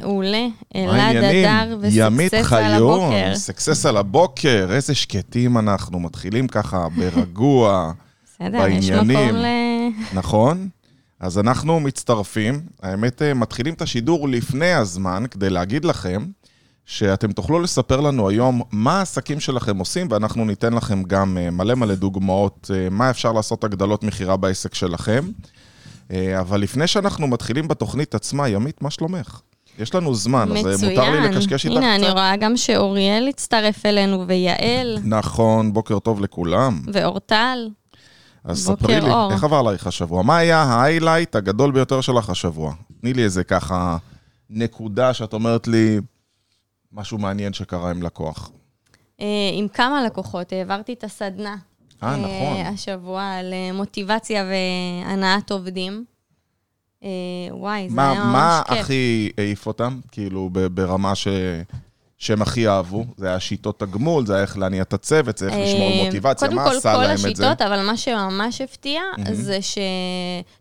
מעולה, אלעד ימית וסקסס על חיון, הבוקר. סקסס על הבוקר, איזה שקטים אנחנו, מתחילים ככה ברגוע, בסדר, יש בעניינים. ל... נכון? אז אנחנו מצטרפים, האמת, אה, מתחילים את השידור לפני הזמן, כדי להגיד לכם שאתם תוכלו לספר לנו היום מה העסקים שלכם עושים, ואנחנו ניתן לכם גם אה, מלא מלא דוגמאות אה, מה אפשר לעשות הגדלות מכירה בעסק שלכם. אבל לפני שאנחנו מתחילים בתוכנית עצמה, ימית, מה שלומך? יש לנו זמן, אז אה, מותר לי לקשקש איתך הנה, אני קצת. רואה גם שאוריאל הצטרף אלינו, ויעל, נכון, בוקר טוב לכולם. ואורטל. אז ספרי לי, אור. איך עבר עלייך השבוע? מה היה ההיילייט הגדול ביותר שלך השבוע? תני לי איזה ככה נקודה שאת אומרת לי, משהו מעניין שקרה עם לקוח. אה, עם כמה לקוחות, העברתי את הסדנה. אה, נכון. השבוע על אה, מוטיבציה והנעת עובדים. אה, וואי, זה מה, היה ממש מה כיף. הכי העיף אותם? כאילו, ברמה ש... שהם הכי אהבו? זה היה שיטות תגמול, זה היה איך להניע את הצוות, זה איך לשמור על אה, מוטיבציה, קודם מה כל, עשה כל להם את זה? השיטות, אבל מה שממש הפתיע, זה ש...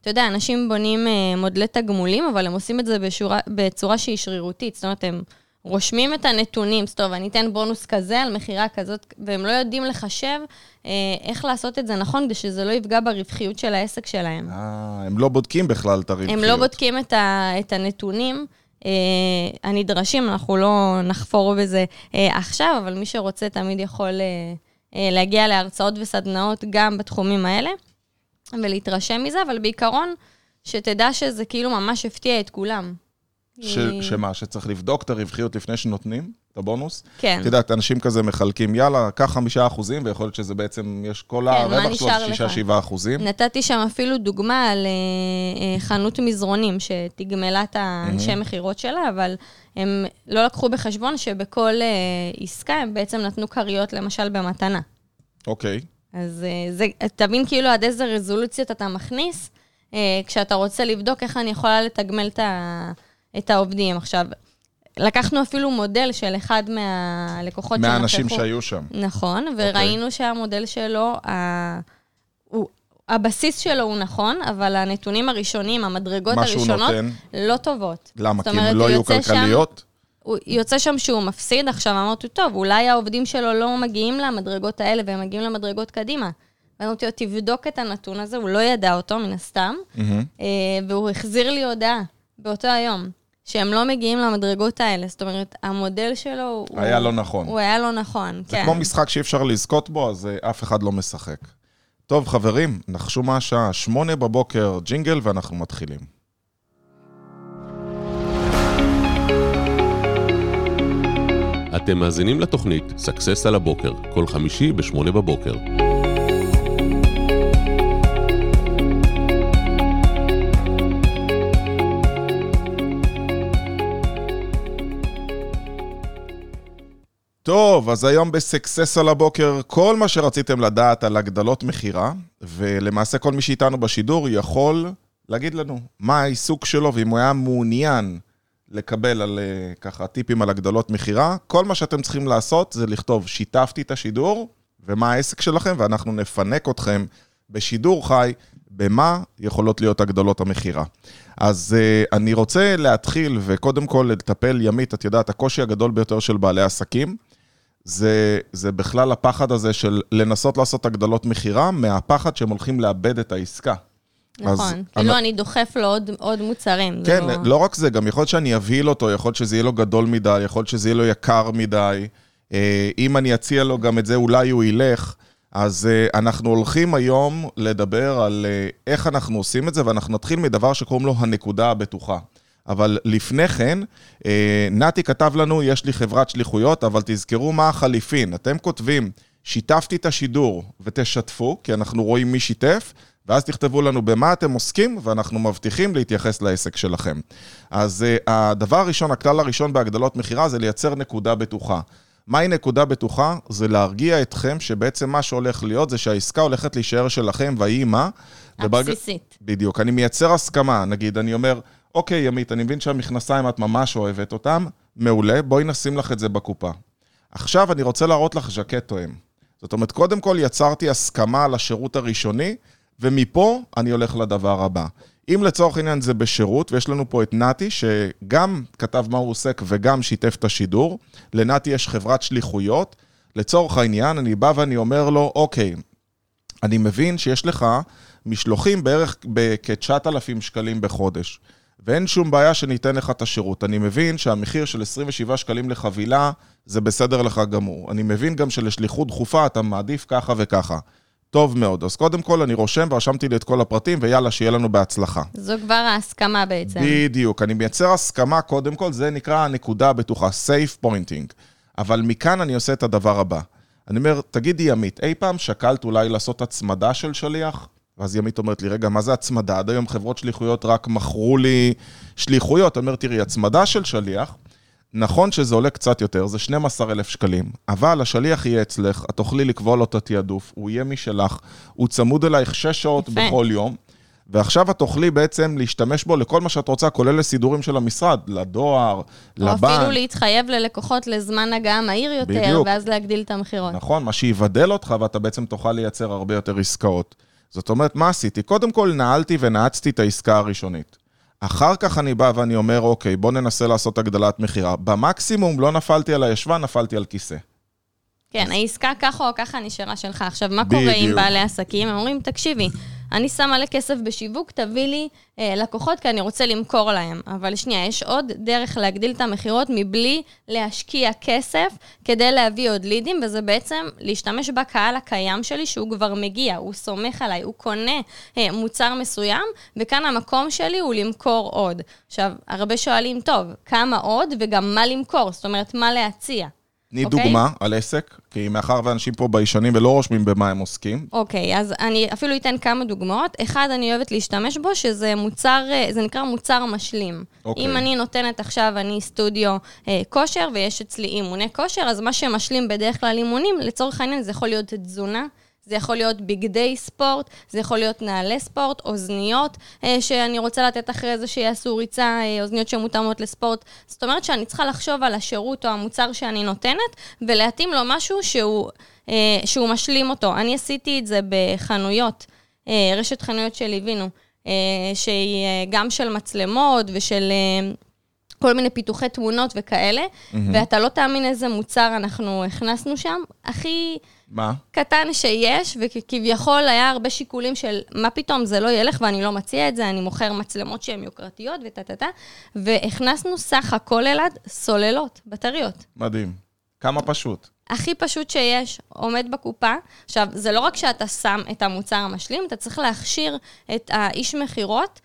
אתה יודע, אנשים בונים אה, מודלי תגמולים, אבל הם עושים את זה בשורה, בצורה שהיא שרירותית. זאת אומרת, הם רושמים את הנתונים, אז טוב, אני אתן בונוס כזה על מכירה כזאת, והם לא יודעים לחשב אה, איך לעשות את זה נכון, כדי שזה לא יפגע ברווחיות של העסק שלהם. אה, הם לא בודקים בכלל את הרווחיות. הם לא בודקים את, ה, את הנתונים אה, הנדרשים, אנחנו לא נחפור בזה אה, עכשיו, אבל מי שרוצה תמיד יכול אה, אה, להגיע להרצאות וסדנאות גם בתחומים האלה, ולהתרשם מזה, אבל בעיקרון, שתדע שזה כאילו ממש הפתיע את כולם. ש... שמה, שצריך לבדוק את הרווחיות לפני שנותנים את הבונוס? כן. את יודעת, אנשים כזה מחלקים, יאללה, קח חמישה אחוזים, ויכול להיות שזה בעצם, יש כל כן, הרווח שלו? שישה, שבעה אחוזים. נתתי שם אפילו דוגמה על אה, אה, חנות מזרונים שתגמלה את האנשי מכירות שלה, אבל הם לא לקחו בחשבון שבכל אה, עסקה הם בעצם נתנו כריות, למשל, במתנה. אוקיי. אז זה, תבין כאילו עד איזה רזולוציות אתה מכניס, כשאתה רוצה לבדוק איך אני יכולה לתגמל את, ה, את העובדים. עכשיו, לקחנו אפילו מודל של אחד מהלקוחות מהאנשים שנכחו. שהיו שם. נכון, וראינו שהמודל שלו, ה... הוא... הבסיס שלו הוא נכון, אבל הנתונים הראשונים, המדרגות הראשונות, נותן. לא טובות. למה? כי הם לא הוא היו יוצא שם- כלכליות? הוא יוצא שם שהוא מפסיד, עכשיו אמרתי, טוב, אולי העובדים שלו לא מגיעים למדרגות האלה, והם מגיעים למדרגות קדימה. ואמרתי לו, תבדוק את הנתון הזה, הוא לא ידע אותו, מן הסתם. אה, והוא החזיר לי הודעה באותו היום, שהם לא מגיעים למדרגות האלה. זאת אומרת, המודל שלו הוא... היה לא נכון. הוא היה לא נכון, זה כן. כמו משחק שאי אפשר לזכות בו, אז אה, אף אחד לא משחק. טוב, חברים, נחשו מה השעה, שמונה בבוקר, ג'ינגל, ואנחנו מתחילים. אתם מאזינים לתוכנית סאקסס על הבוקר, כל חמישי ב-8 בבוקר. טוב, אז היום בסקסס על הבוקר, כל מה שרציתם לדעת על הגדלות מכירה, ולמעשה כל מי שאיתנו בשידור יכול להגיד לנו מה העיסוק שלו, ואם הוא היה מעוניין לקבל על אה, ככה טיפים על הגדלות מכירה, כל מה שאתם צריכים לעשות זה לכתוב שיתפתי את השידור, ומה העסק שלכם, ואנחנו נפנק אתכם בשידור חי, במה יכולות להיות הגדלות המכירה. אז uh, אני רוצה להתחיל, וקודם כל לטפל ימית, את יודעת, הקושי הגדול ביותר של בעלי עסקים, זה, זה בכלל הפחד הזה של לנסות לעשות הגדלות מכירה, מהפחד שהם הולכים לאבד את העסקה. נכון, כאילו אני- אני דוחף לו עוד, עוד מוצרים. כן, לא רק זה, גם יכול להיות שאני אבהיל אותו, יכול להיות שזה יהיה לו גדול מדי, יכול להיות שזה יהיה לו יקר מדי. אה, אם אני אציע לו גם את זה, אולי הוא ילך. אז אה, אנחנו הולכים היום לדבר על אה, איך אנחנו עושים את זה, ואנחנו נתחיל מדבר שקוראים לו הנקודה הבטוחה. אבל לפני כן, אה, נתי כתב לנו, יש לי חברת שליחויות, אבל תזכרו מה החליפין. אתם כותבים, שיתפתי את השידור ותשתפו, כי אנחנו רואים מי שיתף, ואז תכתבו לנו במה אתם עוסקים, ואנחנו מבטיחים להתייחס לעסק שלכם. אז uh, הדבר הראשון, הכלל הראשון בהגדלות מכירה זה לייצר נקודה בטוחה. מהי נקודה בטוחה? זה להרגיע אתכם שבעצם מה שהולך להיות זה שהעסקה הולכת להישאר שלכם, ויהי מה. הבסיסית. בדיוק. אני מייצר הסכמה, נגיד, אני אומר, אוקיי, ימית, אני מבין שהמכנסיים, את ממש אוהבת אותם, מעולה, בואי נשים לך את זה בקופה. עכשיו אני רוצה להראות לך ז'קט תואם. זאת אומרת, קודם כל יצרתי הסכמה על השירות הראשוני, ומפה אני הולך לדבר הבא. אם לצורך העניין זה בשירות, ויש לנו פה את נתי, שגם כתב מה הוא עוסק וגם שיתף את השידור, לנתי יש חברת שליחויות. לצורך העניין, אני בא ואני אומר לו, אוקיי, אני מבין שיש לך משלוחים בערך בכ-9,000 שקלים בחודש, ואין שום בעיה שניתן לך את השירות. אני מבין שהמחיר של 27 שקלים לחבילה זה בסדר לך גמור. אני מבין גם שלשליחות דחופה אתה מעדיף ככה וככה. טוב מאוד. אז קודם כל אני רושם ורשמתי לי את כל הפרטים, ויאללה, שיהיה לנו בהצלחה. זו כבר ההסכמה בעצם. בדיוק. אני מייצר הסכמה, קודם כל, זה נקרא הנקודה הבטוחה, safe pointing. אבל מכאן אני עושה את הדבר הבא. אני אומר, תגידי, ימית, אי פעם שקלת אולי לעשות הצמדה של שליח? ואז ימית אומרת לי, רגע, מה זה הצמדה? עד היום חברות שליחויות רק מכרו לי שליחויות. אני אומר, תראי, הצמדה של שליח, נכון שזה עולה קצת יותר, זה 12,000 שקלים, אבל השליח יהיה אצלך, את תוכלי לקבוע לו את התעדוף, הוא יהיה משלך, הוא צמוד אלייך 6 שעות יפה. בכל יום, ועכשיו את תוכלי בעצם להשתמש בו לכל מה שאת רוצה, כולל לסידורים של המשרד, לדואר, או לבנק. אפילו להתחייב ללקוחות לזמן הגעה מהיר יותר, בדיוק. ואז להגדיל את המכירות. נכון, מה שיבדל אותך, ואתה בעצם תוכל לייצר הרבה יותר עסקאות. זאת אומרת, מה עשיתי? קודם כל נעלתי ונעצתי את העסקה הראשונית. אחר כך אני בא ואני אומר, אוקיי, בוא ננסה לעשות הגדלת מכירה. במקסימום לא נפלתי על הישבן, נפלתי על כיסא. כן, העסקה ככה או ככה נשארה שלך. עכשיו, מה קורה עם. בעלי עסקים? הם אומרים, תקשיבי, אני שם מלא כסף בשיווק, תביא לי אה, לקוחות, כי אני רוצה למכור להם. אבל שנייה, יש עוד דרך להגדיל את המכירות מבלי להשקיע כסף כדי להביא עוד לידים, וזה בעצם להשתמש בקהל הקיים שלי, שהוא כבר מגיע, הוא סומך עליי, הוא קונה אה, מוצר מסוים, וכאן המקום שלי הוא למכור עוד. עכשיו, הרבה שואלים, טוב, כמה עוד וגם מה למכור? זאת אומרת, מה להציע? תני אוקיי. דוגמה על עסק, כי מאחר ואנשים פה ביישנים ולא רושמים במה הם עוסקים. אוקיי, אז אני אפילו אתן כמה דוגמאות. אחד, אני אוהבת להשתמש בו, שזה מוצר, אה, זה נקרא מוצר משלים. אוקיי. אם אני נותנת עכשיו, אני סטודיו אה, כושר, ויש אצלי אימוני כושר, אז מה שמשלים בדרך כלל אימונים, לצורך העניין, זה יכול להיות תזונה. זה יכול להיות בגדי ספורט, זה יכול להיות נעלי ספורט, אוזניות אה, שאני רוצה לתת אחרי זה שיעשו ריצה, אה, אוזניות שמותאמות לספורט. זאת אומרת שאני צריכה לחשוב על השירות או המוצר שאני נותנת, ולהתאים לו משהו שהוא, אה, שהוא משלים אותו. אני עשיתי את זה בחנויות, רשת חנויות שליווינו, אה, שהיא גם של מצלמות ושל... כל מיני פיתוחי תמונות וכאלה, mm-hmm. ואתה לא תאמין איזה מוצר אנחנו הכנסנו שם. הכי מה? קטן שיש, וכביכול היה הרבה שיקולים של מה פתאום זה לא ילך ואני לא מציע את זה, אני מוכר מצלמות שהן יוקרתיות וטה-טה-טה, והכנסנו סך הכל אלעד סוללות, בטריות. מדהים. כמה פשוט. הכי פשוט שיש, עומד בקופה. עכשיו, זה לא רק שאתה שם את המוצר המשלים, אתה צריך להכשיר את האיש מכירות,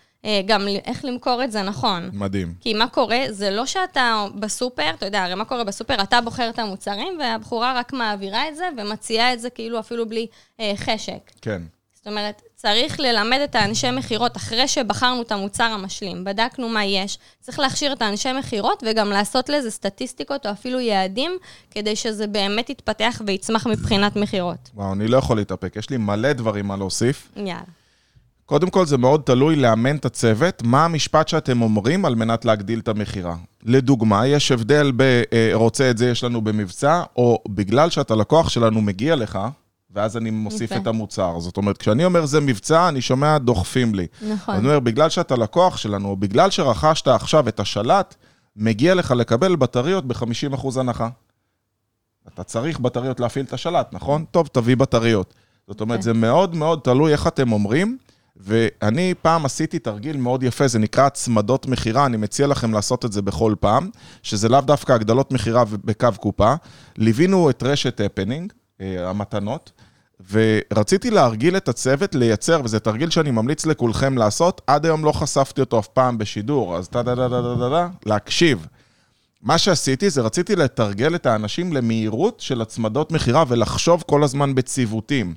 גם ל- איך למכור את זה נכון. מדהים. כי מה קורה, זה לא שאתה בסופר, אתה יודע, הרי מה קורה בסופר? אתה בוחר את המוצרים, והבחורה רק מעבירה את זה ומציעה את זה כאילו אפילו בלי אה, חשק. כן. זאת אומרת, צריך ללמד את האנשי מכירות, אחרי שבחרנו את המוצר המשלים, בדקנו מה יש, צריך להכשיר את האנשי מכירות וגם לעשות לזה סטטיסטיקות או אפילו יעדים, כדי שזה באמת יתפתח ויצמח מבחינת מכירות. וואו, אני לא יכול להתאפק, יש לי מלא דברים מה להוסיף. יאללה. קודם כל, זה מאוד תלוי לאמן את הצוות, מה המשפט שאתם אומרים על מנת להגדיל את המכירה. לדוגמה, יש הבדל ב אה, רוצה את זה יש לנו במבצע, או בגלל שאתה לקוח שלנו מגיע לך, ואז אני מוסיף יפה. את המוצר. זאת אומרת, כשאני אומר זה מבצע, אני שומע דוחפים לי. נכון. אני אומר, בגלל שאתה לקוח שלנו, או בגלל שרכשת עכשיו את השלט, מגיע לך לקבל בטריות ב-50% הנחה. אתה צריך בטריות להפעיל את השלט, נכון? טוב, תביא בטריות. זאת אומרת, כן. זה מאוד מאוד תלוי איך אתם אומרים, ואני פעם עשיתי תרגיל מאוד יפה, זה נקרא הצמדות מכירה, אני מציע לכם לעשות את זה בכל פעם, שזה לאו דווקא הגדלות מכירה בקו קופה. ליווינו את רשת הפנינג, אה, המתנות, ורציתי להרגיל את הצוות לייצר, וזה תרגיל שאני ממליץ לכולכם לעשות, עד היום לא חשפתי אותו אף פעם בשידור, אז טה-דה-דה-דה-דה-דה, להקשיב. מה שעשיתי זה רציתי לתרגל את האנשים למהירות של הצמדות מכירה ולחשוב כל הזמן בציוותים.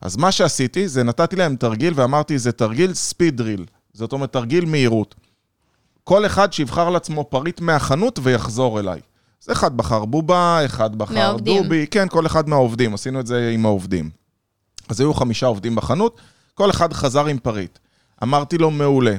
אז מה שעשיתי זה נתתי להם תרגיל ואמרתי, זה תרגיל ספיד דריל. זאת אומרת, תרגיל מהירות. כל אחד שיבחר לעצמו פריט מהחנות ויחזור אליי. אז אחד בחר בובה, אחד בחר מהעובדים. דובי, כן, כל אחד מהעובדים, עשינו את זה עם העובדים. אז היו חמישה עובדים בחנות, כל אחד חזר עם פריט. אמרתי לו, מעולה.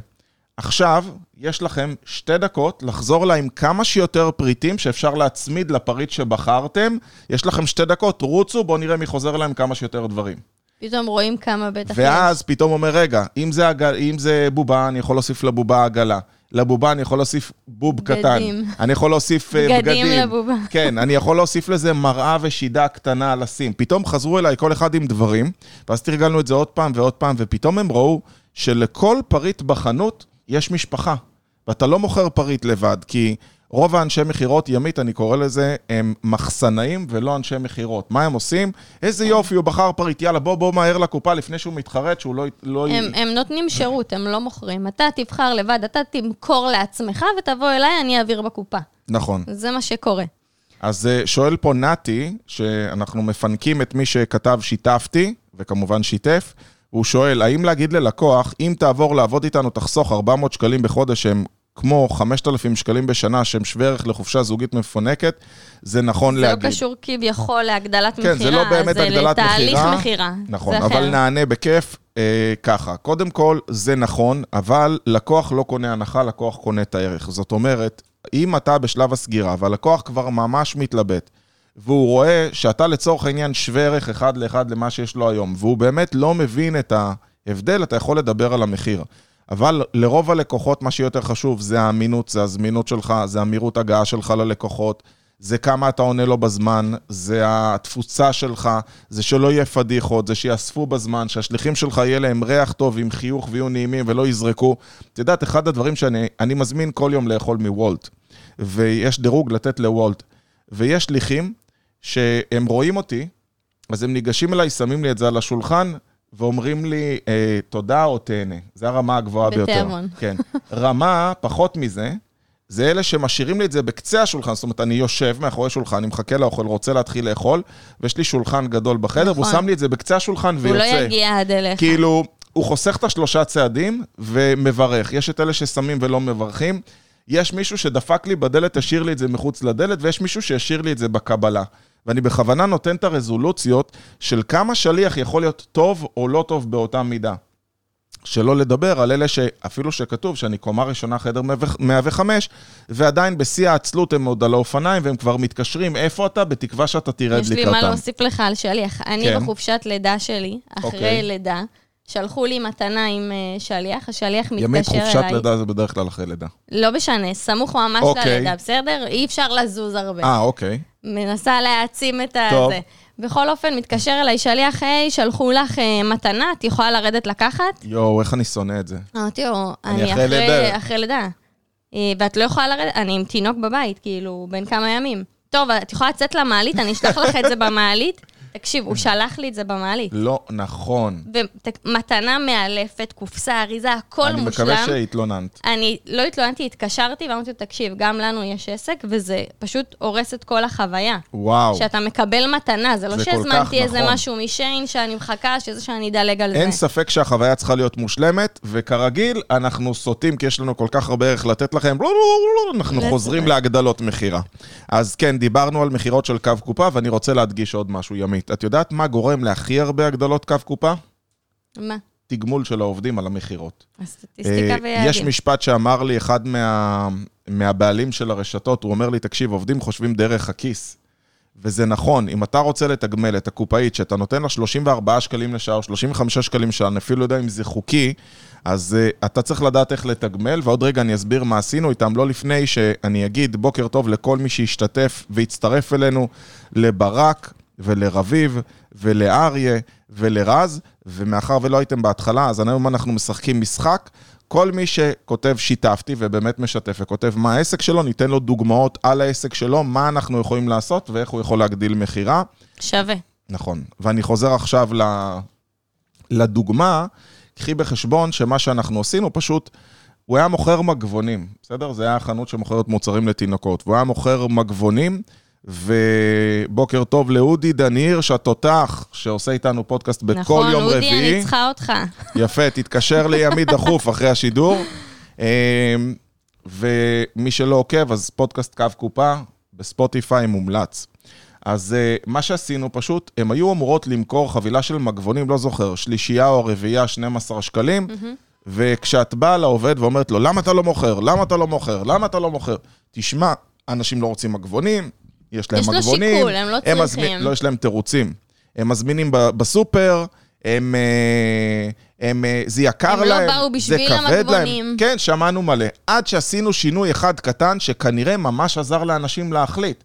עכשיו, יש לכם שתי דקות לחזור אליי עם כמה שיותר פריטים שאפשר להצמיד לפריט שבחרתם. יש לכם שתי דקות, רוצו, בואו נראה מי חוזר אליי עם כמה שיותר דברים. פתאום רואים כמה בטח ואז פתאום אומר, רגע, אם זה, עגל, אם זה בובה, אני יכול להוסיף לבובה עגלה. לבובה אני יכול להוסיף בוב בגדים. קטן. אני יכול להוסיף אה, בגדים. בגדים לבובה. כן, אני יכול להוסיף לזה מראה ושידה קטנה לשים. פתאום חזרו אליי כל אחד עם דברים, ואז תרגלנו את זה עוד פעם ועוד פעם, ופתאום הם ראו שלכל פריט בחנות יש משפחה. ואתה לא מוכר פריט לבד, כי רוב האנשי מכירות, ימית, אני קורא לזה, הם מחסנאים ולא אנשי מכירות. מה הם עושים? איזה יופי, הוא בחר פריט, יאללה, בוא, בוא מהר לקופה לפני שהוא מתחרט, שהוא לא... לא... הם, הם נותנים שירות, הם לא מוכרים. אתה תבחר לבד, אתה תמכור לעצמך ותבוא אליי, אני אעביר בקופה. נכון. זה מה שקורה. אז אה, שואל פה נתי, שאנחנו מפנקים את מי שכתב שיתפתי, וכמובן שיתף, הוא שואל, האם להגיד ללקוח, אם תעבור לעבוד איתנו, תחסוך 400 שקלים בחודש, שהם כמו 5,000 שקלים בשנה, שהם שווה ערך לחופשה זוגית מפונקת, זה נכון זה להגיד. לא קשור כביכול להגדלת כן, מכירה, זה לא באמת הגדלת מכירה. זה לתהליך מכירה. נכון, זה אבל אחר. נענה בכיף אה, ככה. קודם כל, זה נכון, אבל לקוח לא קונה הנחה, לקוח קונה את הערך. זאת אומרת, אם אתה בשלב הסגירה והלקוח כבר ממש מתלבט, והוא רואה שאתה לצורך העניין שווה ערך אחד לאחד למה שיש לו היום, והוא באמת לא מבין את ההבדל, אתה יכול לדבר על המחיר. אבל לרוב הלקוחות, מה שיותר חשוב זה האמינות, זה הזמינות שלך, זה המהירות הגעה שלך ללקוחות, זה כמה אתה עונה לו בזמן, זה התפוצה שלך, זה שלא יהיה פדיחות, זה שיאספו בזמן, שהשליחים שלך יהיה להם ריח טוב עם חיוך ויהיו נעימים ולא יזרקו. את יודעת, אחד הדברים שאני אני מזמין כל יום לאכול מוולט, ויש דירוג לתת לוולט, ויש שליחים שהם רואים אותי, אז הם ניגשים אליי, שמים לי את זה על השולחן, ואומרים לי, אה, תודה או תהנה. זה הרמה הגבוהה ביותר. בתיאבון. כן. רמה, פחות מזה, זה אלה שמשאירים לי את זה בקצה השולחן. זאת אומרת, אני יושב מאחורי שולחן, אני מחכה לאוכל, רוצה להתחיל לאכול, ויש לי שולחן גדול בחדר, והוא נכון. שם לי את זה בקצה השולחן הוא ויוצא. לא יגיע עד אליך. כאילו, הוא חוסך את השלושה צעדים ומברך. יש את אלה ששמים ולא מברכים. יש מישהו שדפק לי בדלת, השאיר לי את זה מחוץ לדלת, ויש מישהו שהשאיר לי את זה בקבלה. ואני בכוונה נותן את הרזולוציות של כמה שליח יכול להיות טוב או לא טוב באותה מידה. שלא לדבר על אלה שאפילו שכתוב שאני קומה ראשונה חדר 105, ועדיין בשיא העצלות הם עוד על האופניים והם כבר מתקשרים, איפה אתה? בתקווה שאתה תרד יש לי לקראתם. מה להוסיף לך על שליח. אני כן. בחופשת לידה שלי, אחרי אוקיי. לידה, שלחו לי מתנה עם אה, שליח, השליח מתקשר ימית אליי. חופשת לידה זה בדרך כלל אחרי לידה. לא משנה, סמוך ממש אוקיי. ללידה, בסדר? אי אפשר לזוז הרבה. אה, אוקיי. מנסה להעצים את טוב. הזה. בכל אופן, מתקשר אליי שליח, היי, שלחו לך אה, מתנה, את יכולה לרדת לקחת? יואו, איך אני שונא את זה. אמרתי לו, אני אני אחרי אחרי לידה." אחרי לידה. אה, ואת לא יכולה לרדת, אני עם תינוק בבית, כאילו, בן כמה ימים. טוב, את יכולה לצאת למעלית, אני אשלח לך את זה במעלית. תקשיב, הוא שלח לי את זה במעלית. לא נכון. ומתנה מאלפת, קופסה, אריזה, הכל אני מושלם. מקווה שהתלוננת. אני לא התלוננתי, התקשרתי ואמרתי לו, תקשיב, גם לנו יש עסק, וזה פשוט הורס את כל החוויה. וואו. שאתה מקבל מתנה, זה לא זה שהזמנתי איזה נכון. משהו משיין שאני מחכה, שזה שאני אדלג על אין זה. ספק שהחוויה צריכה להיות מושלמת, וכרגיל, אנחנו סוטים כי יש לנו כל כך הרבה ערך לתת לכם, לא, לא, לא, לא, אנחנו. חוזרים להגדלות מכירה. אז כן, דיברנו על מכירות של קו קופה, ואני רוצה להדגיש עוד משהו, ימית. את יודעת מה גורם להכי הרבה הגדלות קו קופה? מה? תגמול של העובדים על המכירות. הסטטיסטיקה אה, ויעדים. יש משפט שאמר לי אחד מה, מהבעלים של הרשתות, הוא אומר לי, תקשיב, עובדים חושבים דרך הכיס. וזה נכון, אם אתה רוצה לתגמל את הקופאית, שאתה נותן לה 34 שקלים לשעה או 35 שקלים לשעה, אני אפילו לא יודע אם זה חוקי, אז uh, אתה צריך לדעת איך לתגמל, ועוד רגע אני אסביר מה עשינו איתם, לא לפני שאני אגיד בוקר טוב לכל מי שהשתתף והצטרף אלינו, לברק ולרביב ולאריה ולרז, ומאחר ולא הייתם בהתחלה, אז היום אנחנו משחקים משחק. כל מי שכותב שיתפתי ובאמת משתף וכותב מה העסק שלו, ניתן לו דוגמאות על העסק שלו, מה אנחנו יכולים לעשות ואיך הוא יכול להגדיל מכירה. שווה. נכון. ואני חוזר עכשיו. לדוגמה, קחי בחשבון שמה שאנחנו עשינו פשוט, הוא היה מוכר מגבונים, בסדר? זה היה חנות שמוכרת מוצרים לתינוקות, והוא היה מוכר מגבונים, ובוקר טוב לאודי דניר, שהתותח, שעושה איתנו פודקאסט בכל נכון, יום אודי, רביעי. אני צריכה אותך. יפה, תתקשר לימית דחוף אחרי השידור. אמ, ומי שלא עוקב, אז פודקאסט קו קופה בספוטיפיי מומלץ. אז אה, מה שעשינו פשוט, הם היו אמורות למכור חבילה של מגבונים, לא זוכר, שלישייה או רביעייה, 12 שקלים, וכשאת באה לעובד ואומרת לו, למה אתה לא מוכר? למה אתה לא מוכר? למה אתה לא מוכר? תשמע, אנשים לא רוצים מגבונים, יש להם יש לו מגבונים. שיקול, הם לא מזמין- צריכים. לא, יש להם תירוצים. הם מזמינים בסופר, הם, אה, הם, אה, זה יקר הם לא להם, באו זה בשביל כבד המגבונים. להם. כן, שמענו מלא. עד שעשינו שינוי אחד קטן, שכנראה ממש עזר לאנשים להחליט.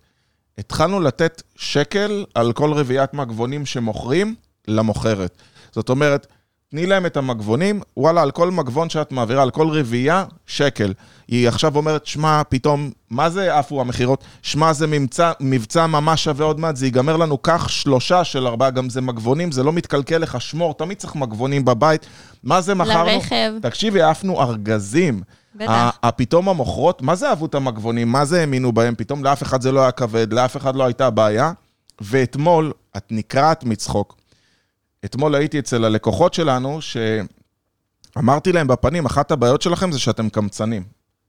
התחלנו לתת שקל על כל רביעיית מגבונים שמוכרים למוכרת. זאת אומרת, תני להם את המגבונים, וואלה, על כל מגבון שאת מעבירה, על כל רביעייה, שקל. היא עכשיו אומרת, שמע, פתאום, מה זה עפו המכירות? שמע, זה מבצע, מבצע ממש שווה עוד מעט, זה ייגמר לנו, קח שלושה של ארבעה, גם זה מגבונים, זה לא מתקלקל לך, שמור, תמיד צריך מגבונים בבית. מה זה מכרנו? לרכב. תקשיבי, עפנו ארגזים. בטח. ה- ה- פתאום המוכרות, מה זה אהבו את המגבונים? מה זה האמינו בהם? פתאום לאף אחד זה לא היה כבד, לאף אחד לא הייתה בעיה. ואתמול, את נקרעת מצחוק. אתמול הייתי אצל הלקוחות שלנו, שאמרתי להם בפנים, אחת הבעיות שלכם זה שאתם קמצנים.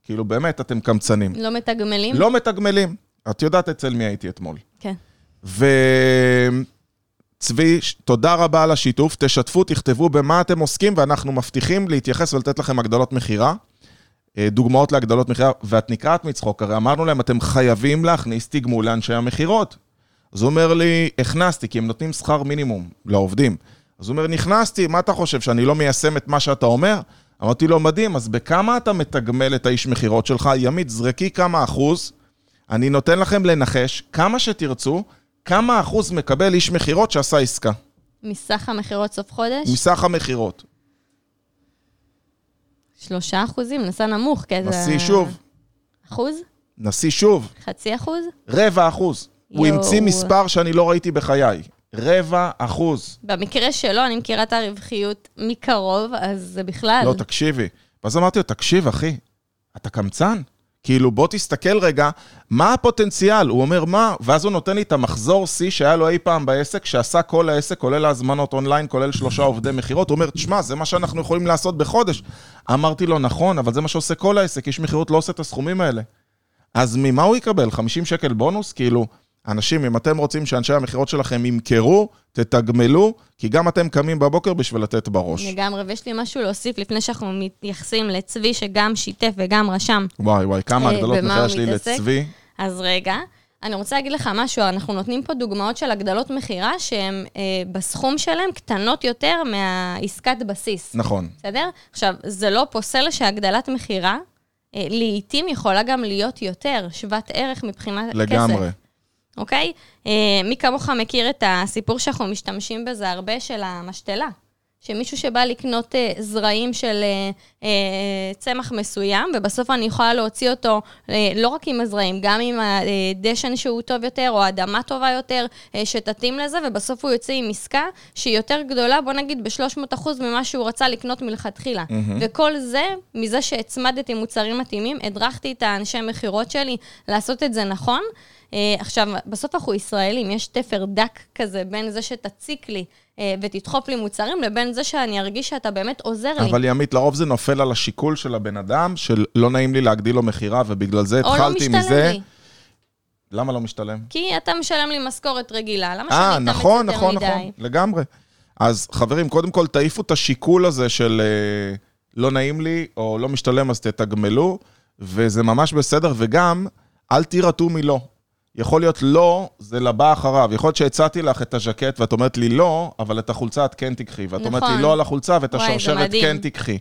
כאילו, באמת, אתם קמצנים. לא מתגמלים? לא מתגמלים. את יודעת אצל מי הייתי אתמול. כן. וצבי, תודה רבה על השיתוף. תשתפו, תכתבו במה אתם עוסקים, ואנחנו מבטיחים להתייחס ולתת לכם הגדלות מכירה. אה, דוגמאות להגדלות מכירה, ואת נקרעת מצחוק, הרי אמרנו להם, אתם חייבים להכניס תגמול לאנשי המכירות. אז הוא אומר לי, הכנסתי, כי הם נותנים שכר מינימום לעובדים. אז הוא אומר, נכנסתי, מה אתה חושב, שאני לא מיישם את מה שאתה אומר? אמרתי לו, מדהים, אז בכמה אתה מתגמל את האיש מכירות שלך? ימית, זרקי כמה אחוז, אני נותן לכם לנחש, כמה שתרצו, כמה אחוז מקבל איש מכירות שעשה עסקה, מסך המכירות סוף חודש? מסך המכירות. שלושה אחוזים, נסע נמוך, כי זה... נסי שוב, אחוז? נסי שוב, חצי אחוז? רבע אחוז. הוא. המציא מספר שאני לא ראיתי בחיי. רבע אחוז. במקרה שלו, אני מכירה את הרווחיות מקרוב, אז זה בכלל. לא, תקשיבי. ואז אמרתי לו, תקשיב, אחי, אתה קמצן? כאילו, בוא תסתכל רגע, מה הפוטנציאל? הוא אומר, מה? ואז הוא נותן לי את המחזור שיא שהיה לו אי פעם בעסק, שעשה כל העסק, כולל ההזמנות אונליין, כולל שלושה עובדי מכירות. הוא אומר, תשמע, זה מה שאנחנו יכולים לעשות בחודש. אמרתי לו, נכון, אבל זה מה שעושה כל העסק, איש מכירות לא עושה את הסכומים האלה. אז ממה הוא יקבל? 50 שקל בונוס? כאילו, אנשים, אם אתם רוצים שאנשי המכירות שלכם ימכרו, תתגמלו, כי גם אתם קמים בבוקר בשביל לתת בראש. לגמרי, ויש לי משהו להוסיף לפני שאנחנו מתייחסים לצבי, שגם שיתף וגם רשם. וואי וואי, כמה אה, הגדלות מכירה הוא יש לי מתעסק? לצבי. אז רגע, אני רוצה להגיד לך משהו, אנחנו נותנים פה דוגמאות של הגדלות מכירה שהן אה, בסכום שלהן קטנות יותר מהעסקת בסיס. נכון. בסדר? עכשיו, זה לא פוסל שהגדלת מכירה, אה, לעתים יכולה גם להיות יותר, שוות ערך מבחינת כסף. לגמרי. אוקיי? אה, מי כמוך מכיר את הסיפור שאנחנו משתמשים בזה הרבה של המשתלה. שמישהו שבא לקנות אה, זרעים של אה, אה, צמח מסוים, ובסוף אני יכולה להוציא אותו אה, לא רק עם הזרעים, גם עם הדשן שהוא טוב יותר, או אדמה טובה יותר, אה, שתתאים לזה, ובסוף הוא יוצא עם עסקה שהיא יותר גדולה, בוא נגיד ב-300% ממה שהוא רצה לקנות מלכתחילה. מהמם. וכל זה, מזה שהצמדתי מוצרים מתאימים, הדרכתי את האנשי מכירות שלי לעשות את זה נכון. אה, עכשיו, בסוף אנחנו ישראלים, יש תפר דק כזה בין זה שתציק לי אה, ותדחוף לי מוצרים, לבין זה שאני ארגיש שאתה באמת עוזר לי. אבל ימית, לרוב זה נופל על השיקול של הבן אדם, של לא נעים לי להגדיל לו מכירה, ובגלל זה או לא התחלתי משתלם מזה. לי. למה לא משתלם? כי אתה משלם לי משכורת רגילה, למה אה, שאני אתאמץ נכון, יותר נכון, מדי? נכון, לגמרי. אז חברים, קודם כל תעיפו את השיקול הזה של אה, לא נעים לי, או לא משתלם, אז תתגמלו, וזה ממש בסדר, וגם, אל תירתעו מלא. יכול להיות לא, זה לבא אחריו. יכול להיות שהצעתי לך את הז'קט, ואת אומרת לי לא, אבל את החולצה את כן תיקחי. ואת אומרת לי נכון. לא על החולצה, ואת וואי, השרשרת. כן תיקחי.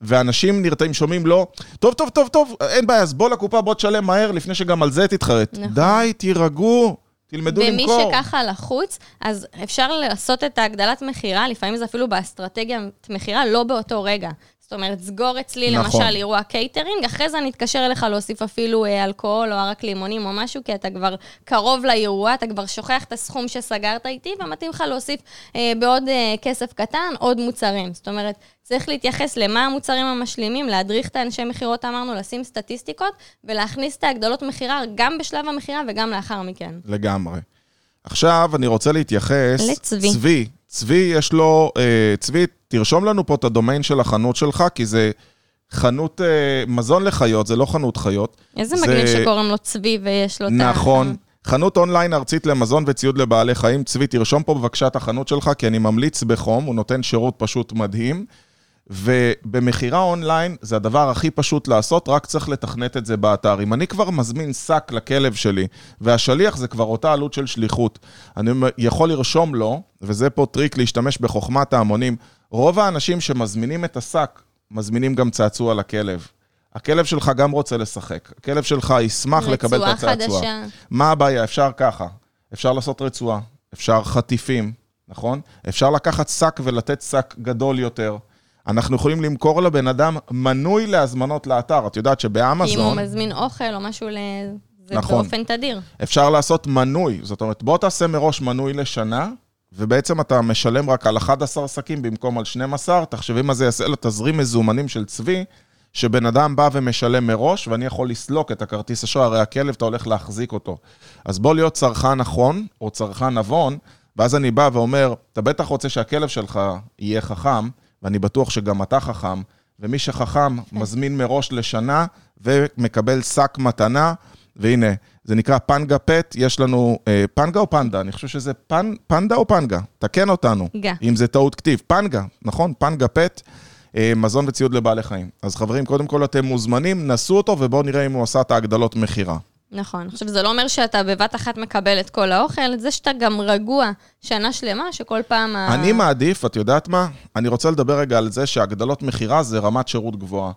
ואנשים נרתעים, שומעים לא, טוב, טוב, טוב, טוב, אין בעיה, אז בוא לקופה, בוא תשלם מהר, לפני שגם על זה תתחרט. נכון. די, תירגעו, תלמדו ממי למכור. שככה לחוץ, אז אפשר לעשות את ההגדלת מכירה, לפעמים זה אפילו באסטרטגיית מכירה, לא באותו רגע. זאת אומרת, סגור אצלי נכון. למשל אירוע קייטרינג, אחרי זה אני אתקשר אליך להוסיף אפילו אה, אלכוהול או ערק לימונים או משהו, כי אתה כבר קרוב לאירוע, אתה כבר שוכח את הסכום שסגרת איתי, ומתאים לך להוסיף אה, בעוד אה, כסף קטן עוד מוצרים. זאת אומרת, צריך להתייחס למה המוצרים המשלימים, להדריך את האנשי מכירות, אמרנו, לשים סטטיסטיקות, ולהכניס את ההגדלות מכירה גם בשלב המכירה וגם לאחר מכן. לגמרי. עכשיו אני רוצה להתייחס... לצבי. צבי. צבי, יש לו... אה, צבי, תרשום לנו פה את הדומיין של החנות שלך, כי זה חנות אה, מזון לחיות, זה לא חנות חיות. איזה זה- מגניב שקוראים לו צבי ויש לו את ה... נכון. חנות אונליין ארצית למזון וציוד לבעלי חיים. צבי, תרשום פה בבקשה את החנות שלך, כי אני ממליץ בחום, הוא נותן שירות פשוט מדהים. ובמכירה אונליין זה הדבר הכי פשוט לעשות, רק צריך לתכנת את זה באתר. אם אני כבר מזמין שק לכלב שלי, והשליח זה כבר אותה עלות של שליחות, אני יכול לרשום לו, וזה פה טריק להשתמש בחוכמת ההמונים, רוב האנשים שמזמינים את השק, מזמינים גם צעצוע לכלב. הכלב שלך גם רוצה לשחק, הכלב שלך ישמח לקבל את הצעצוע. רצועה חדשה. מה הבעיה? אפשר ככה, אפשר לעשות רצועה, אפשר חטיפים, נכון? אפשר לקחת שק ולתת שק גדול יותר. אנחנו יכולים למכור לבן אדם מנוי להזמנות לאתר. את יודעת שבאמזון... אם הוא מזמין אוכל או משהו ל... זה נכון. באופן תדיר. אפשר לעשות מנוי. זאת אומרת, בוא תעשה מראש מנוי לשנה, ובעצם אתה משלם רק על 11 שקים במקום על 12. תחשבי מה זה יעשה לתזרים מזומנים של צבי, שבן אדם בא ומשלם מראש, ואני יכול לסלוק את הכרטיס אשראי, הרי הכלב, אתה הולך להחזיק אותו. אז בוא להיות צרכן נכון, או צרכן נבון, ואז אני בא ואומר, אתה בטח רוצה שהכלב שלך יהיה חכם, ואני בטוח שגם אתה חכם, ומי שחכם כן. מזמין מראש לשנה ומקבל שק מתנה, והנה, זה נקרא פנגה פט, יש לנו, אה, פנגה או פנדה? אני חושב שזה פנ, פנדה או פנגה? תקן אותנו. גה. אם זה טעות כתיב. פנגה, נכון? פנגה פט, אה, מזון וציוד לבעלי חיים. אז חברים, קודם כל אתם מוזמנים, נסו אותו ובואו נראה אם הוא עשה את ההגדלות מכירה. נכון. עכשיו, זה לא אומר שאתה בבת אחת מקבל את כל האוכל, זה שאתה גם רגוע שנה שלמה, שכל פעם... אני ה... מעדיף, את יודעת מה? אני רוצה לדבר רגע על זה שהגדלות מכירה זה רמת שירות גבוהה.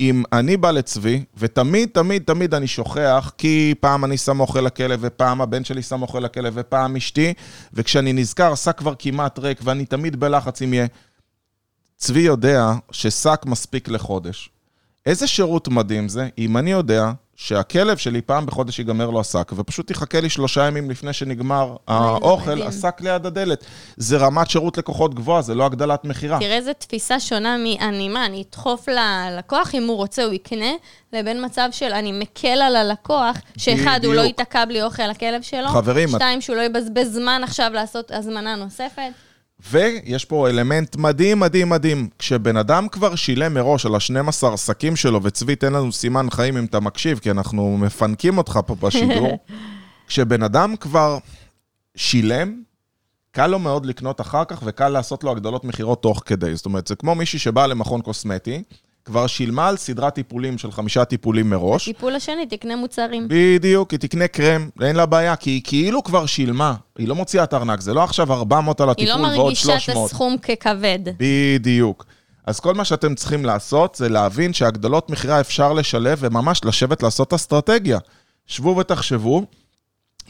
אם אני בא לצבי, ותמיד, תמיד, תמיד אני שוכח, כי פעם אני שם אוכל לכלב, ופעם הבן שלי שם אוכל לכלב, ופעם אשתי, וכשאני נזכר, שק כבר כמעט ריק, ואני תמיד בלחץ אם יהיה... צבי יודע ששק מספיק לחודש. איזה שירות מדהים זה, אם אני יודע שהכלב שלי פעם בחודש ייגמר לו השק, ופשוט יחכה לי שלושה ימים לפני שנגמר האוכל, השק ליד הדלת. זה רמת שירות לקוחות גבוהה, זה לא הגדלת מכירה. תראה איזה תפיסה שונה מ"אני מה, אני אדחוף ללקוח, אם הוא רוצה הוא יקנה", לבין מצב של אני מקל על הלקוח, שאחד, הוא לא ייתקע בלי אוכל לכלב שלו, חברים, שתיים, שהוא לא יבזבז זמן עכשיו לעשות הזמנה נוספת. ויש פה אלמנט מדהים, מדהים, מדהים. כשבן אדם כבר שילם מראש על ה-12 עסקים שלו, וצבי, תן לנו סימן חיים אם אתה מקשיב, כי אנחנו מפנקים אותך פה בשידור. כשבן אדם כבר שילם, קל לו מאוד לקנות אחר כך, וקל לעשות לו הגדלות מכירות תוך כדי. זאת אומרת, זה כמו מישהי שבאה למכון קוסמטי, כבר שילמה על סדרת טיפולים של חמישה טיפולים מראש. בטיפול השני תקנה מוצרים. בדיוק, היא תקנה קרם, אין לה בעיה, כי היא כאילו כבר שילמה, היא לא מוציאה את הארנק, זה לא עכשיו 400 על הטיפול ועוד 300. היא לא מרגישה את הסכום ככבד. בדיוק. אז כל מה שאתם צריכים לעשות זה להבין שהגדלות מכירה אפשר לשלב וממש לשבת לעשות אסטרטגיה. שבו ותחשבו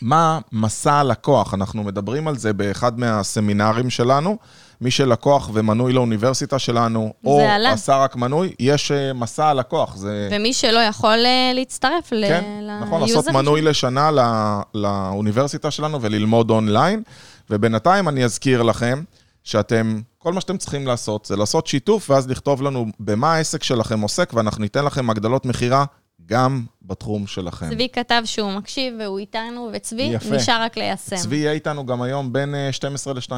מה מסע הלקוח, אנחנו מדברים על זה באחד מהסמינרים שלנו. מי שלקוח ומנוי לאוניברסיטה שלנו, או עלה. עשה רק מנוי, יש אה, מסע הלקוח. זה... ומי שלא יכול אה, להצטרף ל... כן, נכון, לעשות מנוי לשנה לא... לאוניברסיטה שלנו וללמוד אונליין. ובינתיים אני אזכיר לכם שאתם, כל מה שאתם צריכים לעשות זה לעשות שיתוף, ואז לכתוב לנו במה העסק שלכם עוסק, ואנחנו ניתן לכם הגדלות מכירה גם בתחום שלכם. צבי כתב שהוא מקשיב והוא איתנו, וצבי יפה. נשאר רק ליישם. צבי יהיה איתנו גם היום בין 12 אה, ל-2.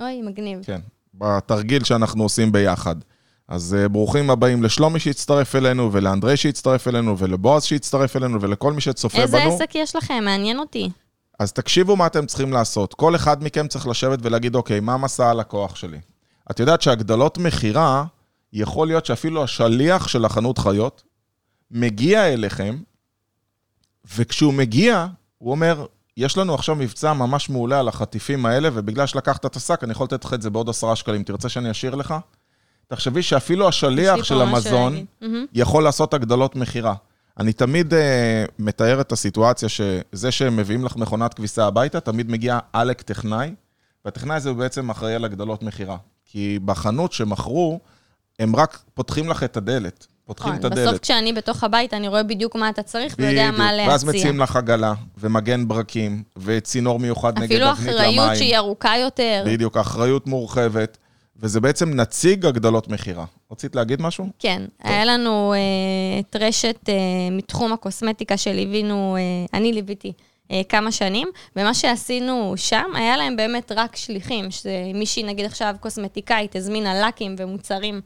אוי, מגניב. כן, בתרגיל שאנחנו עושים ביחד. אז uh, ברוכים הבאים לשלומי שהצטרף אלינו, ולאנדרי שהצטרף אלינו, ולבועז שהצטרף אלינו, ולכל מי שצופה איזה בנו. איזה עסק יש לכם? מעניין אותי. אז תקשיבו מה אתם צריכים לעשות. כל אחד מכם צריך לשבת ולהגיד, אוקיי, מה מסע הלקוח שלי? את יודעת שהגדלות מכירה, יכול להיות שאפילו השליח של החנות חיות מגיע אליכם, וכשהוא מגיע, הוא אומר, יש לנו עכשיו מבצע ממש מעולה על החטיפים האלה, ובגלל שלקחת את השק, אני יכול לתת לך את זה בעוד עשרה שקלים. תרצה שאני אשאיר לך? תחשבי שאפילו השליח של המזון יכול לעשות הגדלות מכירה. אני תמיד uh, מתאר את הסיטואציה שזה שהם מביאים לך מכונת כביסה הביתה, תמיד מגיע עלק טכנאי, והטכנאי הזה הוא בעצם אחראי על הגדלות מכירה. כי בחנות שמכרו, הם רק פותחים לך את הדלת. פותחים נכון, את הדלת. בסוף כשאני בתוך הבית, אני רואה בדיוק מה אתה צריך ויודע מה להציע. ואז מציעים לך עגלה, ומגן ברקים, וצינור מיוחד נגד אבנית למים. אפילו אחריות שהיא ארוכה יותר. בדיוק, אחריות מורחבת. וזה בעצם נציג הגדלות מכירה. רצית להגיד משהו? כן, טוב. היה לנו אה, את רשת אה, מתחום הקוסמטיקה שליווינו, אה, אני ליוויתי אה, כמה שנים, ומה שעשינו שם, היה להם באמת רק שליחים, שמישהי נגיד עכשיו קוסמטיקאית הזמינה לקים ומוצרים אה,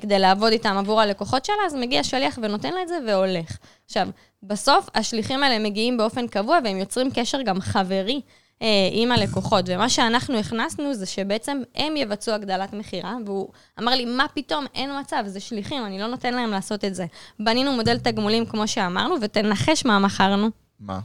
כדי לעבוד איתם עבור הלקוחות שלה, אז מגיע שליח ונותן לה את זה והולך. עכשיו, בסוף השליחים האלה מגיעים באופן קבוע והם יוצרים קשר גם חברי אה, עם הלקוחות. ומה שאנחנו הכנסנו זה שבעצם הם יבצעו הגדלת מכירה, והוא אמר לי, מה פתאום, אין מצב, זה שליחים, אני לא נותן להם לעשות את זה. בנינו מודל תגמולים, כמו שאמרנו, ותנחש מה מכרנו. מה?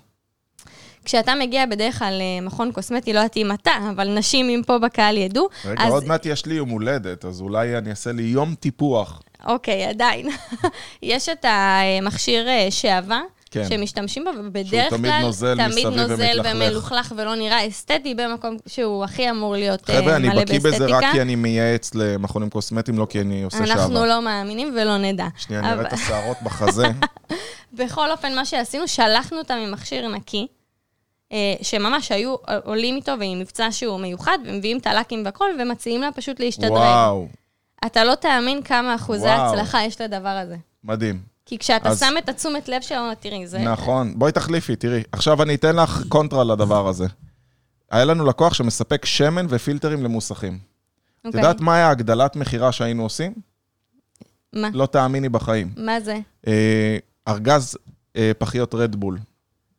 כשאתה מגיע בדרך כלל למכון קוסמטי, לא יודעת אם אתה, אבל נשים, אם פה בקהל ידעו, רגע, אז... עוד מעט יש לי יום הולדת, אז אולי אני אעשה לי יום טיפוח. אוקיי, עדיין. יש את המכשיר אה, שעווה. כן. שמשתמשים בו, ובדרך שהוא תמיד כלל, נוזל תמיד נוזל. ומלוכלך ולא נראה אסתטי במקום שהוא הכי אמור להיות אה, חבר'ה, אני מלא בקיא בזה רק באסתטיקה. כי אני מייעץ למכונים קוסמטיים, לא כי אני עושה שעבר. אנחנו לא מאמינים ולא נדע. שנייה, אני אבל- אראה את השערות בחזה. בכל אופן, מה שעשינו, שלחנו אותם עם מכשיר נקי, אה, שממש היו עולים איתו ועם מבצע שהוא מיוחד, ומביאים את הלקים והכל, ומציעים לה פשוט להשתדרג. וואו, אתה לא תאמין כמה אחוזי וואו. הצלחה יש לדבר הזה. מדהים. כי כשאתה אז- שם את התשומת לב שלנו, תראי, זה... נכון. בואי תחליפי, תראי. עכשיו אני אתן לך קונטרה לדבר הזה. היה לנו לקוח שמספק שמן ופילטרים למוסכים. את אוקיי. יודעת מה היה הגדלת מכירה שהיינו עושים? מה? לא תאמיני בחיים. מה זה? אה, ארגז אה, פחיות רדבול.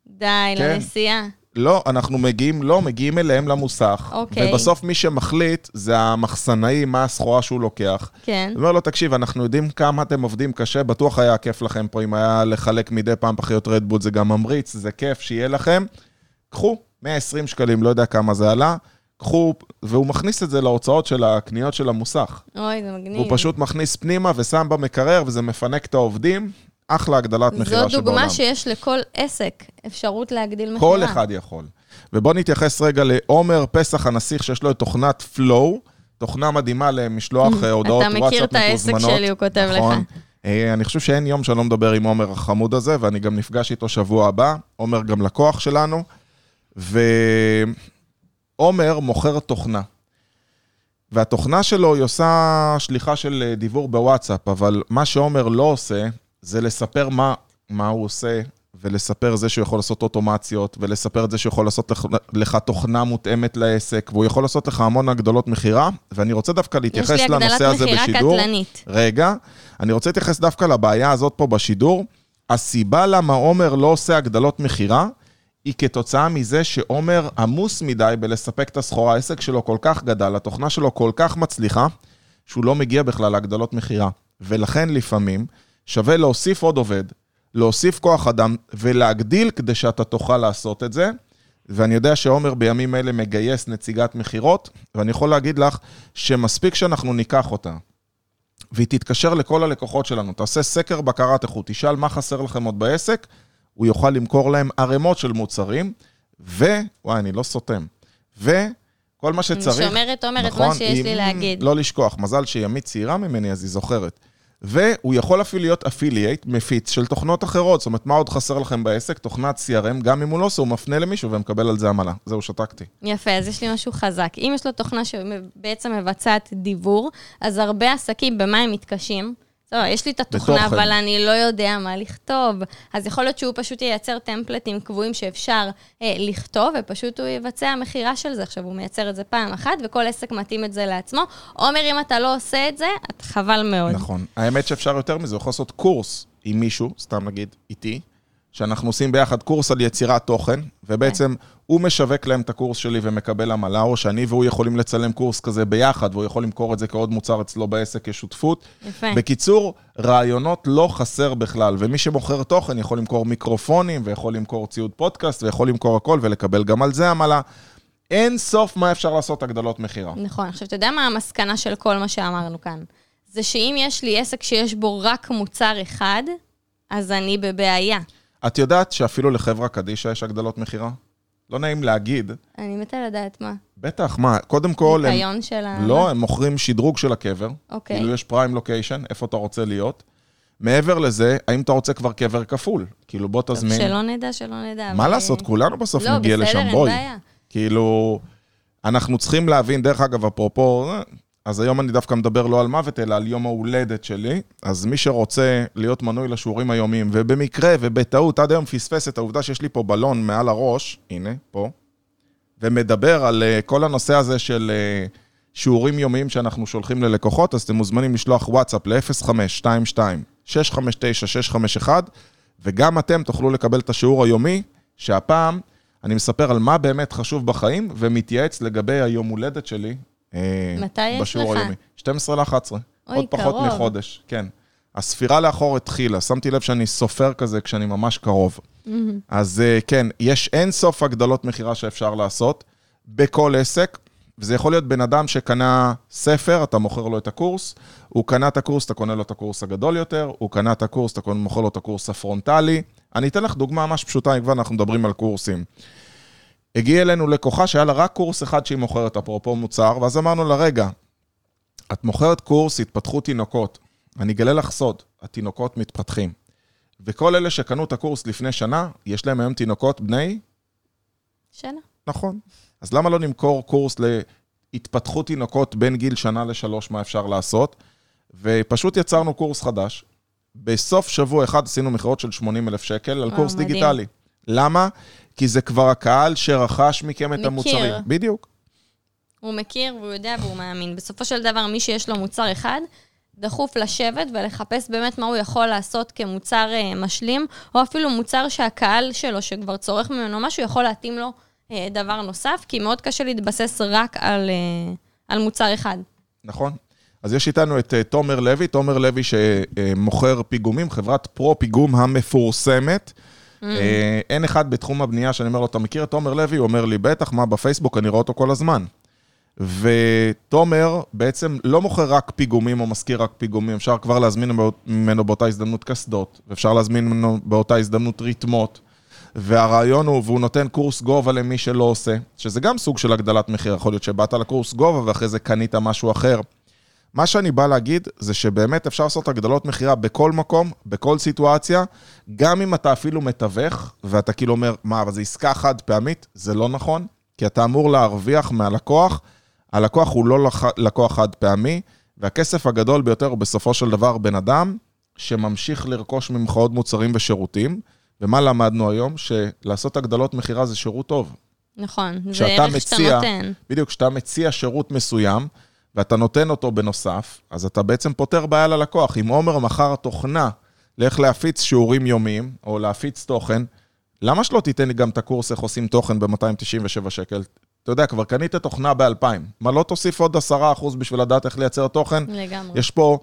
די, כן. לנסיעה. לא, אנחנו מגיעים, לא, מגיעים אליהם למוסך. אוקיי. ובסוף מי שמחליט זה המחסנאי, מה הסחורה שהוא לוקח. כן. אומר לו, תקשיב, אנחנו יודעים כמה אתם עובדים קשה, בטוח היה כיף לכם פה אם היה לחלק מדי פעם פחיות רדבול, זה גם ממריץ, זה כיף, שיהיה לכם. קחו, 120 שקלים, לא יודע כמה זה עלה, קחו, והוא מכניס את זה להוצאות של הקניות של המוסך. אוי, זה מגניב. הוא פשוט מכניס פנימה ושם במקרר, וזה מפנק את העובדים. אחלה הגדלת מכירה זו שבעולם. דוגמה שיש לכל עסק אפשרות להגדיל מכירה. כל אחד יכול. ובואו נתייחס רגע לעומר פסח הנסיך, שיש לו את תוכנת פלואו, תוכנה מדהימה למשלוח אה, הודעות אתה וואטסאפ מכיר מתוזמנות. את העסק שלי, הוא כותב נכון. לך. אה, אני חושב שאין יום שאני לא מדבר עם עומר החמוד הזה, ואני גם נפגש איתו שבוע הבא. עומר גם לקוח שלנו. ועומר מוכר תוכנה. והתוכנה שלו, היא עושה שליחה של אה, דיוור בוואטסאפ, אבל מה שעומר לא עושה, זה לספר מה, מה הוא עושה, ולספר זה שהוא יכול לעשות אוטומציות, ולספר את זה שהוא יכול לעשות לך, לך תוכנה מותאמת לעסק, והוא יכול לעשות לך המון הגדלות מכירה, ואני רוצה דווקא יש להתייחס לי לנושא הגדלת הזה מכירה בשידור. קטלנית. רגע, אני רוצה להתייחס דווקא לבעיה הזאת פה בשידור. הסיבה למה עומר לא עושה הגדלות מכירה, היא כתוצאה מזה שעומר עמוס מדי בלספק את הסחורה, העסק שלו כל כך גדל, התוכנה שלו כל כך מצליחה, שהוא לא מגיע בכלל להגדלות מכירה. ולכן לפעמים שווה להוסיף עוד עובד, להוסיף כוח אדם ולהגדיל כדי שאתה תוכל לעשות את זה. ואני יודע שעומר בימים אלה מגייס נציגת מכירות, ואני יכול להגיד לך שמספיק שאנחנו ניקח אותה, והיא תתקשר לכל הלקוחות שלנו, תעשה סקר בקרת איכות, תשאל מה חסר לכם עוד בעסק, הוא יוכל למכור להם ערימות של מוצרים, ו... וואי, אני לא סותם. וכל מה שצריך... אני שומרת, עומר, את נכון, מה שיש היא- לי להגיד. לא לשכוח, מזל שימית צעירה ממני, אז היא זוכרת. והוא יכול אפילו להיות אפילייט, מפיץ של תוכנות אחרות. זאת אומרת, מה עוד חסר לכם בעסק? תוכנת CRM, גם אם הוא לא עושה, הוא מפנה למישהו ומקבל על זה עמלה. זהו, שתקתי. יפה, אז יש לי משהו חזק. אם יש לו תוכנה שבעצם מבצעת דיוור, אז הרבה עסקים, במה הם מתקשים? טוב, יש לי את התוכנה, בתוכן. אבל אני לא יודע מה לכתוב. אז יכול להיות שהוא פשוט ייצר טמפלטים קבועים שאפשר אה, לכתוב, ופשוט הוא יבצע מכירה של זה. עכשיו, הוא מייצר את זה פעם אחת, וכל עסק מתאים את זה לעצמו. עומר, אם אתה לא עושה את זה, את חבל מאוד. נכון. האמת שאפשר יותר מזה, הוא יכול לעשות קורס עם מישהו, סתם נגיד איתי, שאנחנו עושים ביחד קורס על יצירת תוכן, ובעצם הוא משווק להם את הקורס שלי ומקבל עמלה, או שאני והוא יכולים לצלם קורס כזה ביחד, והוא יכול למכור את זה כעוד מוצר אצלו בעסק כשותפות. יפה. בקיצור, רעיונות לא חסר בכלל, ומי שמוכר תוכן יכול למכור מיקרופונים, ויכול למכור ציוד פודקאסט, ויכול למכור הכל ולקבל גם על זה עמלה. אין סוף מה אפשר לעשות הגדלות מכירה. נכון. עכשיו, אתה יודע מה המסקנה של כל מה שאמרנו כאן? זה שאם יש לי עסק שיש בו רק מוצר אחד, אז אני בבעיה. את יודעת שאפילו לחברה קדישא יש הגדלות מכירה? לא נעים להגיד. אני מתה לדעת מה. בטח, מה, קודם כל, הם, ניקיון של ה... לא, הם מוכרים שדרוג של הקבר. אוקיי. כאילו יש פריים לוקיישן, איפה אתה רוצה להיות. מעבר לזה, האם אתה רוצה כבר קבר כפול? כאילו, בוא טוב, תזמין. שלא נדע, שלא נדע. מה אבל- לעשות, כולנו בסוף לא, נגיע בסדר, לשם, אין בואי. בעיה. כאילו, אנחנו צריכים להבין, דרך אגב, אפרופו, אז היום אני דווקא מדבר לא על מוות, אלא על יום ההולדת שלי. אז מי שרוצה להיות מנוי לשיעורים היומיים, ובמקרה ובטעות עד היום פספס את העובדה שיש לי פה בלון מעל הראש, הנה, פה, ומדבר על אה, כל הנושא הזה של אה, שיעורים יומיים שאנחנו שולחים ללקוחות, אז אתם מוזמנים לשלוח וואטסאפ ל-0522-659-651, וגם אתם תוכלו לקבל את השיעור היומי, שהפעם אני מספר על מה באמת חשוב בחיים, ומתייעץ לגבי היום הולדת שלי. אה, מתי יש בשיעור לך? היומי. 12 ל-11. אוי, עוד פחות קרוב. מחודש, כן. הספירה לאחור התחילה, שמתי לב שאני סופר כזה כשאני ממש קרוב. אז אה, כן, יש אין סוף הגדלות מכירה שאפשר לעשות בכל עסק, וזה יכול להיות בן אדם שקנה ספר, אתה מוכר לו את הקורס, הוא קנה את הקורס, אתה קונה לו את הקורס הגדול יותר, הוא קנה את הקורס, אתה מוכר לו את הקורס הפרונטלי. אני אתן לך דוגמה ממש פשוטה, אם כבר אנחנו מדברים על קורסים. הגיעה אלינו לקוחה שהיה לה רק קורס אחד שהיא מוכרת, אפרופו מוצר, ואז אמרנו לה, רגע, את מוכרת קורס התפתחות תינוקות. אני אגלה לך סוד, התינוקות מתפתחים. וכל אלה שקנו את הקורס לפני שנה, יש להם היום תינוקות בני? שנה. נכון. אז למה לא נמכור קורס להתפתחות תינוקות בין גיל שנה לשלוש, מה אפשר לעשות? ופשוט יצרנו קורס חדש. בסוף שבוע אחד עשינו מכירות של 80 אלף שקל על וואו, קורס מדהים. דיגיטלי. למה? כי זה כבר הקהל שרכש מכם את מכיר. המוצרים. בדיוק. הוא מכיר והוא יודע והוא מאמין. בסופו של דבר, מי שיש לו מוצר אחד, דחוף לשבת ולחפש באמת מה הוא יכול לעשות כמוצר אה, משלים, או אפילו מוצר שהקהל שלו, שכבר צורך ממנו משהו, יכול להתאים לו אה, דבר נוסף, כי מאוד קשה להתבסס רק על, אה, על מוצר אחד. נכון. אז יש איתנו את אה, תומר לוי, תומר לוי שמוכר פיגומים, חברת פרו פיגום המפורסמת. אה, אין אחד בתחום הבנייה שאני אומר לו, אתה מכיר את תומר לוי? הוא אומר לי, בטח, מה, בפייסבוק, אני רואה אותו כל הזמן. ותומר בעצם לא מוכר רק פיגומים או מזכיר רק פיגומים, אפשר כבר להזמין ממנו באותה הזדמנות קסדות, ואפשר להזמין ממנו באותה הזדמנות רתמות. והרעיון הוא, והוא נותן קורס גובה למי שלא עושה, שזה גם סוג של הגדלת מחיר, יכול להיות שבאת לקורס גובה ואחרי זה קנית משהו אחר. מה שאני בא להגיד זה שבאמת אפשר לעשות הגדלות מכירה בכל מקום, בכל סיטואציה, גם אם אתה אפילו מתווך, ואתה כאילו אומר, מה, אבל זו עסקה חד פעמית? זה לא נכון, כי אתה אמור להרוויח מהלקוח. הלקוח הוא לא לח- לקוח חד פעמי, והכסף הגדול ביותר הוא בסופו של דבר בן אדם שממשיך לרכוש ממך עוד מוצרים ושירותים. ומה למדנו היום? שלעשות הגדלות מכירה זה שירות טוב. נכון, זה ערך שאתה נותן. בדיוק, כשאתה מציע שירות מסוים, ואתה נותן אותו בנוסף, אז אתה בעצם פותר בעיה ללקוח. אם עומר מכר תוכנה לאיך להפיץ שיעורים יומיים, או להפיץ תוכן, למה שלא תיתן לי גם את הקורס איך עושים תוכן ב-297 שקל? אתה יודע, כבר קנית תוכנה ב-2,000. מה, לא תוסיף עוד 10% בשביל לדעת איך לייצר תוכן? לגמרי. יש פה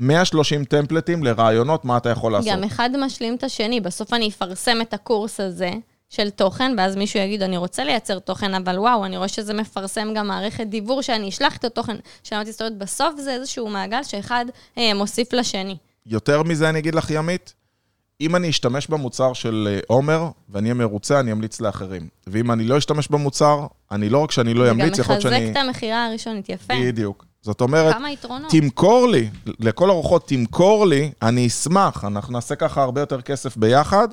130 טמפלטים לרעיונות מה אתה יכול לעשות. גם אחד משלים את השני, בסוף אני אפרסם את הקורס הזה של תוכן, ואז מישהו יגיד, אני רוצה לייצר תוכן, אבל וואו, אני רואה שזה מפרסם גם מערכת דיבור שאני אשלח את התוכן, שאמרתי, זאת אומרת, בסוף זה איזשהו מעגל שאחד אה, מוסיף לשני. יותר מזה אני אגיד לך, ימית, אם אני אשתמש במוצר של אה, עומר ואני אהיה מרוצה, אני אמליץ לאחרים. ואם אני לא אשתמש במוצר, אני לא רק שאני לא זה גם אמליץ, יכול להיות מחזק שאני... את המכירה הראשונית, יפה. בדיוק. זאת אומרת, כמה יתרונות. תמכור לי, לכל הרוחות תמכור לי, אני אשמח, אנחנו נעשה ככה הרבה יותר כסף ביחד,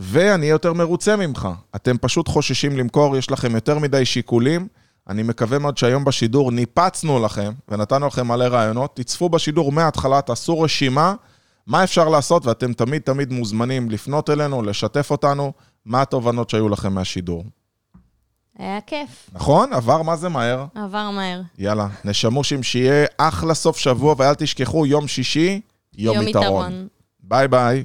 ואני אהיה יותר מרוצה ממך. אתם פשוט חוששים למכור, יש לכם יותר מדי שיקולים. אני מקווה מאוד שהיום בשידור ניפצנו לכם ונתנו לכם מלא רעיונות. תצפו בשידור מההתחלה, תעשו רשימה, מה אפשר לעשות, ואתם תמיד תמיד מוזמנים לפנות אלינו, לשתף אותנו, מה התובנות שהיו לכם מהשידור. היה כיף, נכון? עבר מה זה מהר? עבר מהר. יאללה, נשמושים, שיהיה אחלה סוף שבוע, ואל תשכחו, יום שישי, יום, יום יתרון. יתרון. ביי ביי.